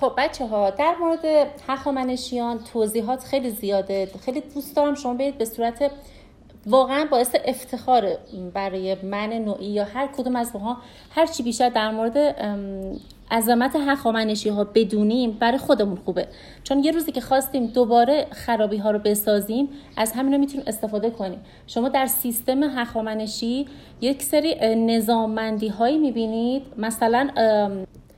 خب بچه ها در مورد هخامنشیان توضیحات خیلی زیاده. خیلی دوست دارم شما برید به صورت واقعا باعث افتخار برای من نوعی یا هر کدوم از ماها. هر چی بیشتر در مورد عظمت هخامنشی ها بدونیم برای خودمون خوبه. چون یه روزی که خواستیم دوباره خرابی ها رو بسازیم از همین رو می‌تونیم استفاده کنیم. شما در سیستم هخامنشی یک سری نظاممندی هایی می‌بینید. مثلا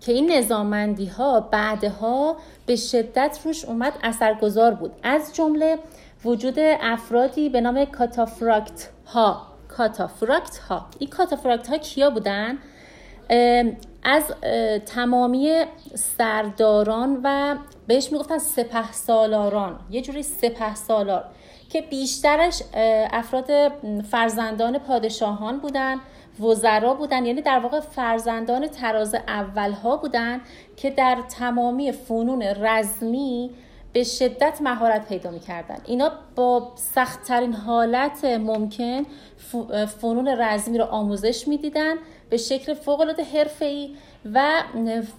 که این نظاممندی ها بعدها به شدت روش اومد اثرگذار بود. از جمله وجود افرادی به نام کاتافراکت ها کاتافراکت ها این کاتافراکت ها کیا بودن؟ از تمامی سرداران و بهش می‌گفتن سپه سالاران یه جوری سپه سالار که بیشترش افراد فرزندان پادشاهان بودن وزرا بودن یعنی در واقع فرزندان تراز اولها بودن که در تمامی فنون رزمی به شدت مهارت پیدا می‌کردن. اینا با سختترین حالت ممکن فنون رزمی رو آموزش می‌دیدن. به شکل فوق العاده حرفه‌ای و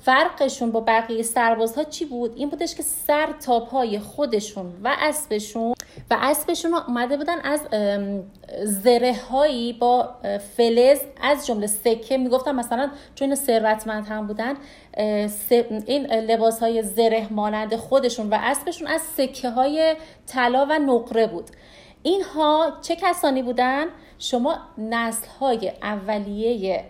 فرقشون با بقیه سربازها چی بود؟ این بودش که سر تا پای خودشون و اسبشون و اسبشون اومده بودن از زره هایی با فلز از جمله سکه. می‌گفتم مثلا چون ثروتمند هم بودن این لباس های زره مانند خودشون و اسبشون از سکه های طلا و نقره بود. اینها چه کسانی بودن؟ شما نسل های اولیه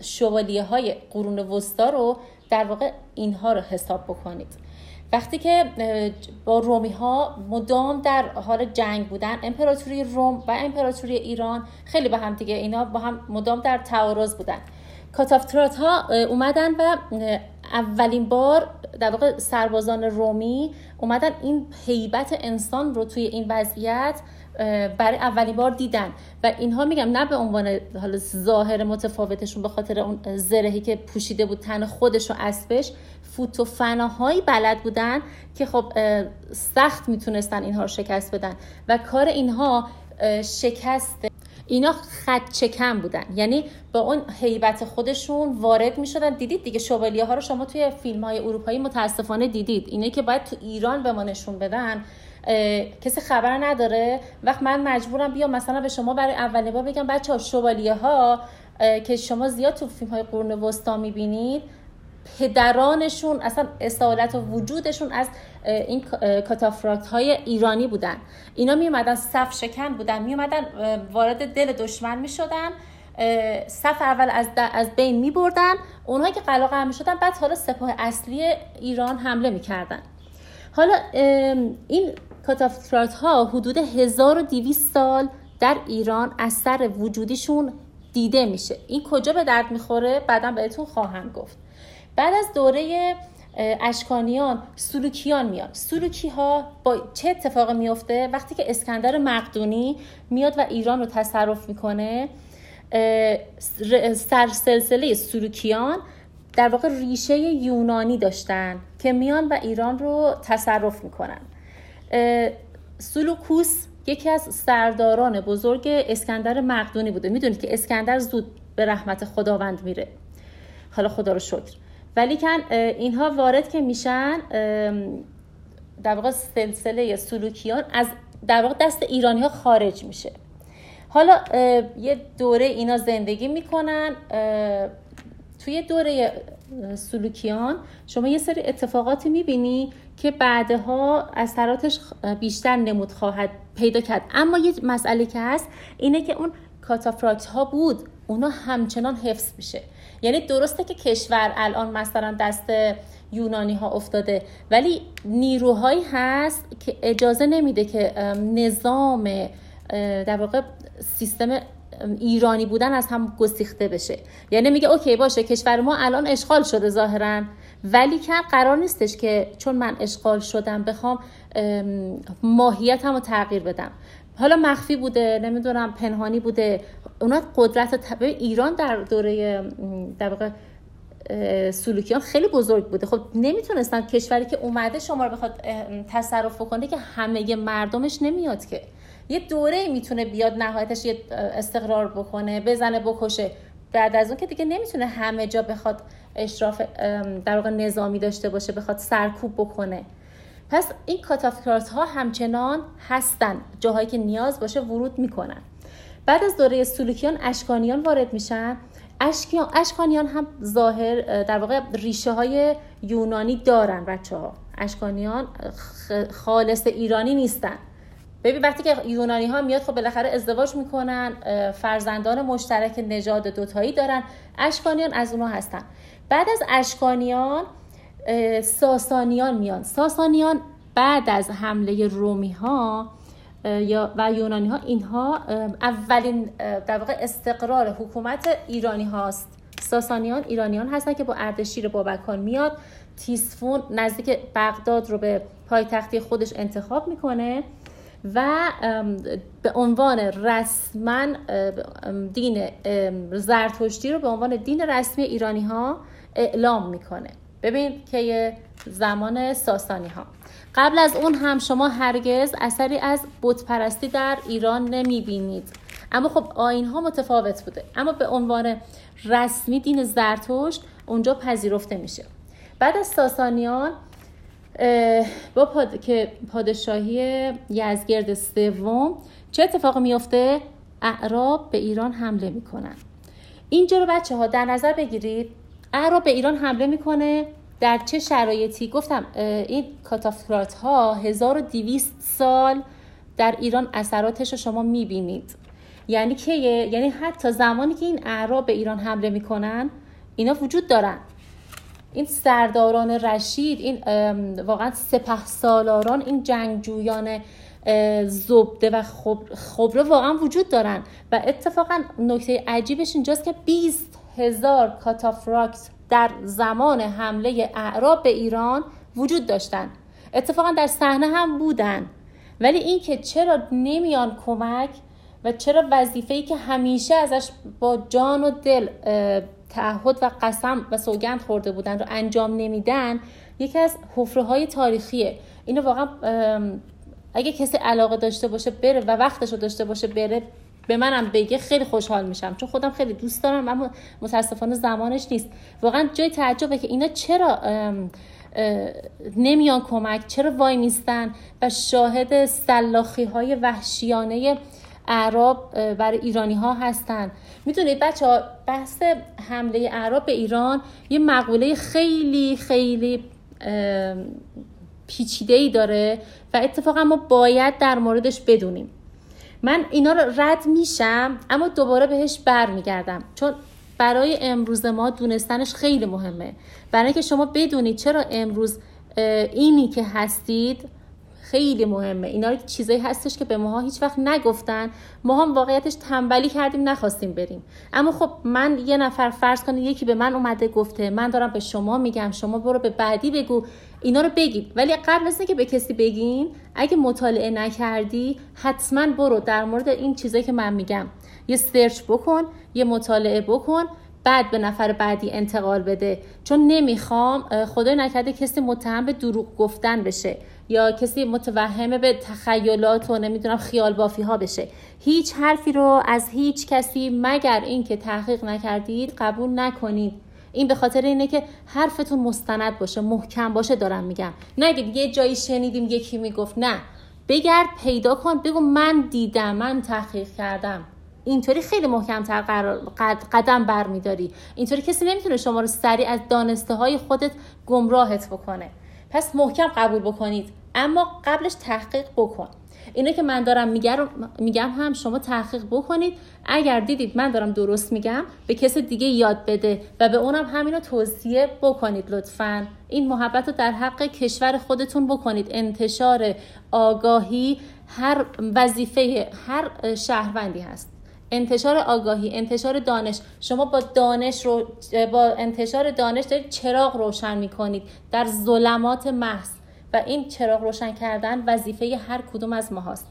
شوالیه های قرون وسطا رو در واقع اینها رو حساب بکنید. وقتی که با رومی ها مدام در حال جنگ بودن امپراتوری روم و امپراتوری ایران خیلی با هم دیگه اینا با هم مدام در تعارض بودن. کاتافترات ها اومدن و اولین بار در واقع سربازان رومی اومدن این حیبت انسان رو توی این وضعیت برای اولین بار دیدن. و اینها میگم نه به عنوان حالا ظاهر متفاوتشون به خاطر اون زرهی که پوشیده بود تن خودش و اسبش فوت و فناهایی بلد بودن که خب سخت می‌تونستن اینها رو شکست بدن. و کار اینها شکست اینا خط چکم بودن. یعنی با اون حیبت خودشون وارد می شدن دیدید دیگه شوالیه ها رو شما توی فیلم های اروپایی متاسفانه دیدید. اینه که باید تو ایران به ما نشون بدن کسی خبر نداره؟ وقت من مجبورم بیام مثلا به شما برای اولین بار بگم بچه ها شوالیه ها که شما زیاد تو فیلم های قرون وسطا می‌بینید پدرانشون اصلا اصالت و وجودشون از این کاتافراکت های ایرانی بودن. اینا می اومدن صف شکن بودن می اومدن وارد دل دشمن می شدن صف اول از, از بین می بردن اونهایی که قلاقه می شدن بعد حالا سپاه اصلی ایران حمله می کردن حالا این کاتافرات ها حدود 1200 سال در ایران اثر وجودیشون دیده میشه. این کجا به درد می‌خوره؟ بعدا بهتون خواهم گفت. بعد از دوره اشکانیان سلوکیان میاد سلوکی ها با چه اتفاقی میفته؟ وقتی که اسکندر مقدونی میاد و ایران رو تصرف می‌کنه سلسله سلوکیان در واقع ریشه یونانی داشتن که میان و ایران رو تصرف می‌کنن. سلوکوس یکی از سرداران بزرگ اسکندر مقدونی بوده. می‌دونید که اسکندر زود به رحمت خداوند میره. حالا خدا رو شکر. ولی کن اینها وارد که میشن در واقع سلسله سلوکیان از در واقع دست ایرانی ها خارج میشه. حالا یه دوره اینا زندگی می‌کنن توی دوره سلوکیان شما یه سری اتفاقاتی می‌بینی که بعدها اثراتش بیشتر نمود خواهد پیدا کرد. اما یه مسئله که هست اینه که اون کاتافراکت ها بود اونا همچنان حفظ میشه. یعنی درسته که کشور الان مثلا دست یونانی ها افتاده ولی نیروهایی هست که اجازه نمیده که نظام در واقع سیستم ایرانی بودن از هم گسیخته بشه. یعنی میگه اوکی باشه کشور ما الان اشغال شده ظاهرا. ولی که قرار نیستش که چون من اشغال شدم بخوام ماهیتم رو تغییر بدم. حالا مخفی بوده نمی‌دونم پنهانی بوده. اونا قدرت ایران در دوره در سلوکیان خیلی بزرگ بوده. خب نمی‌تونستن کشوری که اومده شما رو بخواد تصرف کنه که همه مردمش نمیاد که. یه دوره می‌تونه بیاد نهایتش یه استقرار بکنه بزنه بکشه. بعد از اون که دیگه نمی‌تونه همه جا بخواد اشراف در واقع نظامی داشته باشه بخواد سرکوب بکنه. پس این کاتافکارت ها همچنان هستن. جاهایی که نیاز باشه ورود می‌کنن. بعد از دوره سلوکیان اشکانیان وارد میشن. اشکانیان هم ظاهر در واقع ریشه های یونانی دارن بچه ها اشکانیان خالص ایرانی نیستن. ببین وقتی که یونانی ها میاد خب بالاخره ازدواج می‌کنن فرزندان مشترک نژاد دوتایی دارن. اشکانیان از اونها هستن. بعد از اشکانیان ساسانیان میان. ساسانیان بعد از حمله رومی ها و یونانی ها اینها اولین در واقع استقرار حکومت ایرانی هاست. ساسانیان ایرانیان هستن که با اردشیر بابکان میاد. تیسفون نزدیک بغداد رو به پایتختی خودش انتخاب می‌کنه. و به عنوان رسما دین زرتشتی رو به عنوان دین رسمی ایرانی ها اعلام می‌کنه. ببین که زمان ساسانی ها قبل از اون هم شما هرگز اثری از بتپرستی در ایران نمی بینید اما خب آین ها متفاوت بوده. اما به عنوان رسمی دین زرتشت اونجا پذیرفته میشه. بعد از ساسانیان با پاد... که پادشاهی یزگرد سوم چه اتفاقی میفته اعراب به ایران حمله می‌کنن. اینجا رو بچه ها در نظر بگیرید. اعراب به ایران حمله می‌کنه. در چه شرایطی؟ گفتم این کاتافرات ها 1200 سال در ایران اثراتش رو شما می‌بینید. یعنی که یعنی حتی زمانی که این اعراب به ایران حمله می‌کنن اینا وجود دارن. این سرداران رشید این واقعا سپه سالاران این جنگجویان زبده و خبره واقعا وجود دارن. و اتفاقا نکته عجیبش اینجاست که 20 هزار کاتافراکت در زمان حمله اعراب به ایران وجود داشتن. اتفاقا در صحنه هم بودن. ولی اینکه چرا نمیان کمک و چرا وظیفه ای که همیشه ازش با جان و دل تعهد و قسم و سوگند خورده بودن رو انجام نمیدن یکی از حفره های تاریخیه. اینو واقعا اگه کسی علاقه داشته باشه بره و وقتش رو داشته باشه بره به منم بگه خیلی خوشحال میشم. چون خودم خیلی دوست دارم اما متاسفانه زمانش نیست. واقعا جای تعجبه که اینا چرا نمیان کمک چرا وای میستن؟ و شاهد سلاخی های وحشیانه اعراب برای ایرانی ها هستن. می‌دونید بچه ها بحث حمله اعراب به ایران یه مقوله خیلی خیلی پیچیده ای داره و اتفاقا ما باید در موردش بدونیم. من اینا رو رد میشم اما دوباره بهش برمیگردم. چون برای امروز ما دونستنش خیلی مهمه. برای اینکه شما بدونید چرا امروز اینی که هستید خیلی مهمه. اینا چیزایی هستش که به ماها هیچ وقت نگفتن. ما هم واقعیتش تنبلی کردیم نخواستیم بریم. اما خب من یه نفر فرض کنید یکی به من اومده گفته من دارم به شما میگم شما برو به بعدی بگو. اینا رو بگید. ولی قبل از که به کسی بگین اگه مطالعه نکردی حتما برو در مورد این چیزایی که من میگم. یه سرچ بکن یه مطالعه بکن. بعد به نفر بعدی انتقال بده. چون نمی‌خوام خدای نکرده کسی متهم به دروغ گفتن بشه یا کسی متوهمه به تخیلات و نمی‌دونم خیال بافی ها بشه. هیچ حرفی رو از هیچ کسی مگر اینکه تحقیق نکردید قبول نکنید. این به خاطر اینه که حرفتون مستند باشه محکم باشه دارم میگم. نگید یه جایی شنیدیم یکی می‌گفت نه. بگرد پیدا کن بگو من دیدم من تحقیق کردم. اینطوری خیلی محکمتر قدم برمیداری. اینطوری کسی نمی‌تونه شما رو سریع از دانسته های خودت گمراهت بکنه. پس محکم قبول بکنید. اما قبلش تحقیق بکن. اینه که من دارم میگم هم شما تحقیق بکنید. اگر دیدید من دارم درست میگم به کسی دیگه یاد بده و به اونم همین رو توصیه بکنید لطفا. این محبت رو در حق کشور خودتون بکنید. انتشار آگاهی هر وظیفه هر شهروندی هست. انتشار آگاهی انتشار دانش. شما با دانش رو با انتشار دانش دارید چراغ روشن می‌کنید در ظلمات محض و این چراغ روشن کردن وظیفه هر کدوم از ما هست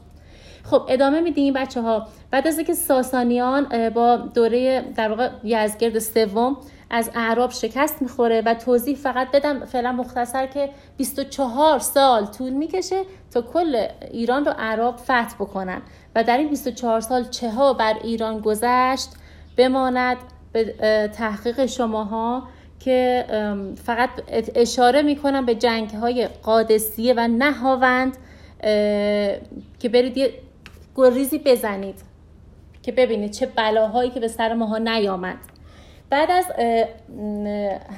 خب ادامه میدیم بچه ها بعد از اینکه ساسانیان با دوره در واقع یزگرد سوم از اعراب شکست می‌خوره و توضیح فقط بدم فعلا مختصر که 24 سال طول می‌کشه تا کل ایران رو اعراب فتح بکنن. و در این 24 سال چه ها بر ایران گذشت بماند به تحقیق شماها که فقط اشاره می‌کنم به جنگ های قادسیه و نهاوند که برید یه گریزی بزنید که ببینید چه بلاهایی که به سر ماها نیامد. بعد از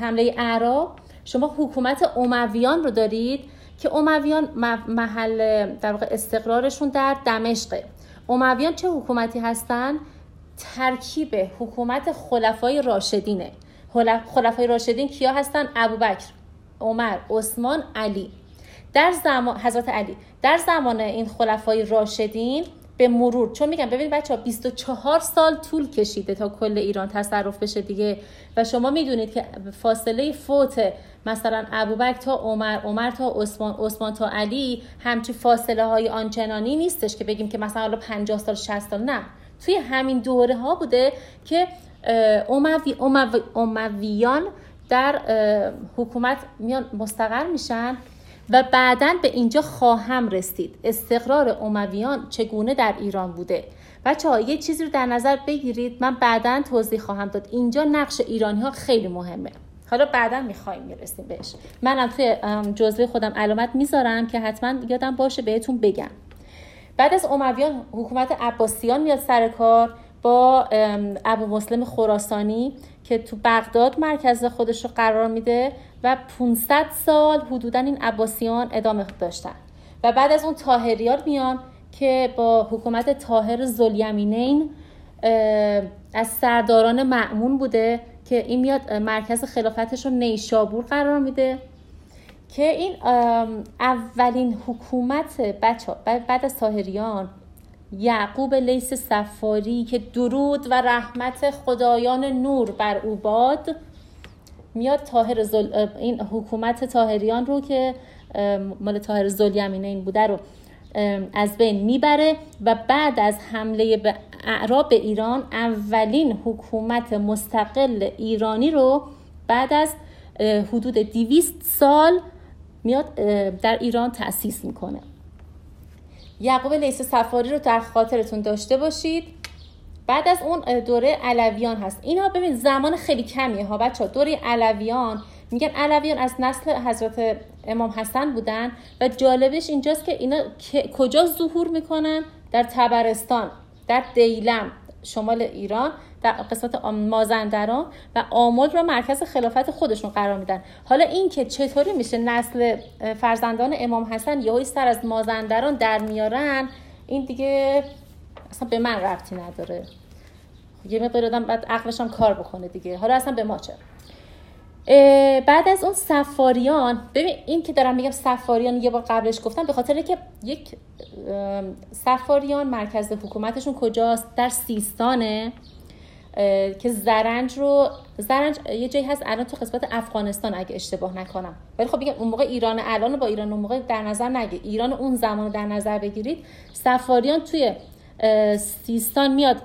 حمله اعراب شما حکومت امویان رو دارید که امویان محل در واقع استقرارشون در دمشقه. امویان چه حکومتی هستن؟ ترکیب حکومت خلفای راشدینه. خلفای راشدین کیا هستن؟ ابوبکر عمر عثمان علی. در زمان حضرت علی. در زمان این خلفای راشدین به مرور. چون میگم ببینید بچه ها 24 سال طول کشیده تا کل ایران تصرف بشه دیگه. و شما می‌دونید که فاصله فوت مثلا ابوبکر تا عمر عمر تا عثمان عثمان تا علی همچی فاصله های آنچنانی نیستش که بگیم که مثلا حالا 50 سال 60 سال. نه. توی همین دوره ها بوده که اموی، اموی، امویان در حکومت میان مستقر میشن. و بعدا به اینجا خواهم رسید. استقرار امویان چگونه در ایران بوده؟ بچه ها یه چیزی رو در نظر بگیرید. من بعدا توضیح خواهم داد. اینجا نقش ایرانی ها خیلی مهمه. حالا بعدا می‌خوایم می‌رسیم بهش. منم توی جزوه خودم علامت می‌ذارم که حتما یادم باشه بهتون بگم. بعد از امویان حکومت عباسیان میاد سر کار با ابو مسلم خراسانی. که تو بغداد مرکز خودش رو قرار میده و 500 سال حدودا این عباسیان ادامه داشتن. و بعد از اون تاهریان میان که با حکومت تاهر زلیمینین از سرداران معمون بوده که این میاد مرکز خلافتش رو نیشابور قرار میده که این اولین حکومت بچه بعد از تاهریان یعقوب لیس سفاری که درود و رحمت خدایان نور بر او باد میاد تاهر زل... این حکومت تاهریان رو که مال تاهر زلیمینین بوده رو از بین می‌بره و بعد از حمله به اعراب ایران اولین حکومت مستقل ایرانی رو بعد از حدود 200 سال میاد در ایران تأسیس می‌کنه. یعقوب لیس سفاری رو در خاطرتون داشته باشید. بعد از اون دوره علویان هست. اینا ببین زمان خیلی کمیه ها بچه ها دوره علویان میگن علویان از نسل حضرت امام حسن بودن و جالبش اینجاست که اینا کجا ظهور می‌کنن؟ در تبرستان در دیلم. شمال ایران در قسمت مازندران و آمل را مرکز خلافت خودشون قرار میدن. حالا این که چطوری میشه نسل فرزندان امام حسن یهو سر از مازندران در میارن این دیگه اصلا به من ربطی نداره. یه مقدار آدم بعد عقلش هم کار بکنه دیگه. حالا اصلا به ما چه بعد از اون سفاریان ببین این که دارم میگم سفاریان یه بار قبلش گفتم به خاطر که یک سفاریان مرکز حکومتشون کجاست؟ در سیستانه که زرنج رو زرنج یه جایی هست الان تو قسمت افغانستان اگه اشتباه نکنم. ولی خب بگم اون موقع ایران الان با ایران اون موقع در نظر نگیر ایران اون زمان در نظر بگیرید. سفاریان توی سیستان میاد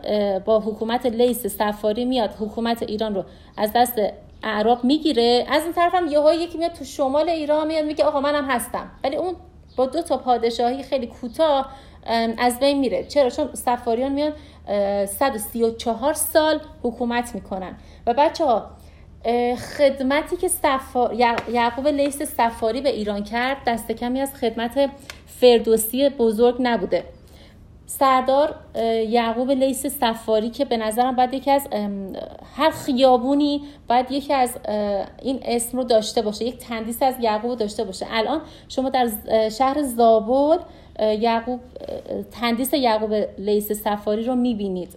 با حکومت لیس سفاری میاد حکومت ایران رو از دست اعراب می‌گیره. از این طرف هم یهو یکی میاد تو شمال ایران میاد میگه آقا منم هستم. ولی اون با دو تا پادشاهی خیلی کوتاه از بین میره. چرا؟ چون سفاریان میان 134 سال حکومت می‌کنن. و بچه ها خدمتی که سفار... یعقوب لیس سفاری به ایران کرد دست کمی از خدمت فردوسی بزرگ نبوده. سردار یعقوب لیس سفاری که به نظرم باید یکی از هر خیابونی باید یکی از این اسم رو داشته باشه یک تندیس از یعقوب داشته باشه. الان شما در شهر زابل یعقوب تندیس یعقوب لیس سفاری رو می‌بینید.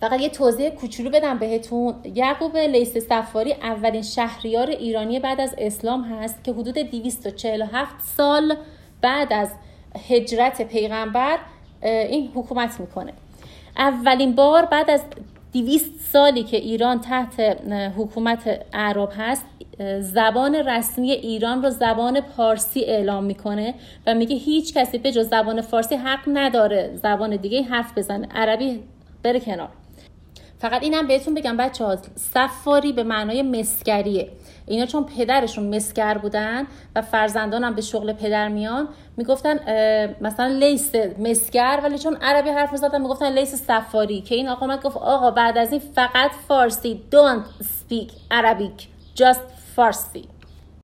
فقط یه توضیح کوچولو بدم بهتون. یعقوب لیس سفاری اولین شهریار ایرانی بعد از اسلام هست که حدود 247 سال بعد از هجرت پیغمبر این حکومت می‌کنه. اولین بار بعد از دیویست سالی که ایران تحت حکومت عرب هست زبان رسمی ایران رو زبان پارسی اعلام می‌کنه و میگه هیچ کسی به جز زبان فارسی حق نداره. زبان دیگه حرف بزنه. عربی بره کنار. فقط اینم بهتون بگم بچه ها سفاری به معنای مسگریه اینا چون پدرشون مسگر بودن و فرزندانم به شغل پدر میان می‌گفتن مثلا لیس مسگر ولی چون عربی حرف می‌زدن می‌گفتن لیس سفاری که این آقا من گفت آقا بعد از این فقط فارسی don't speak Arabic just فارسی.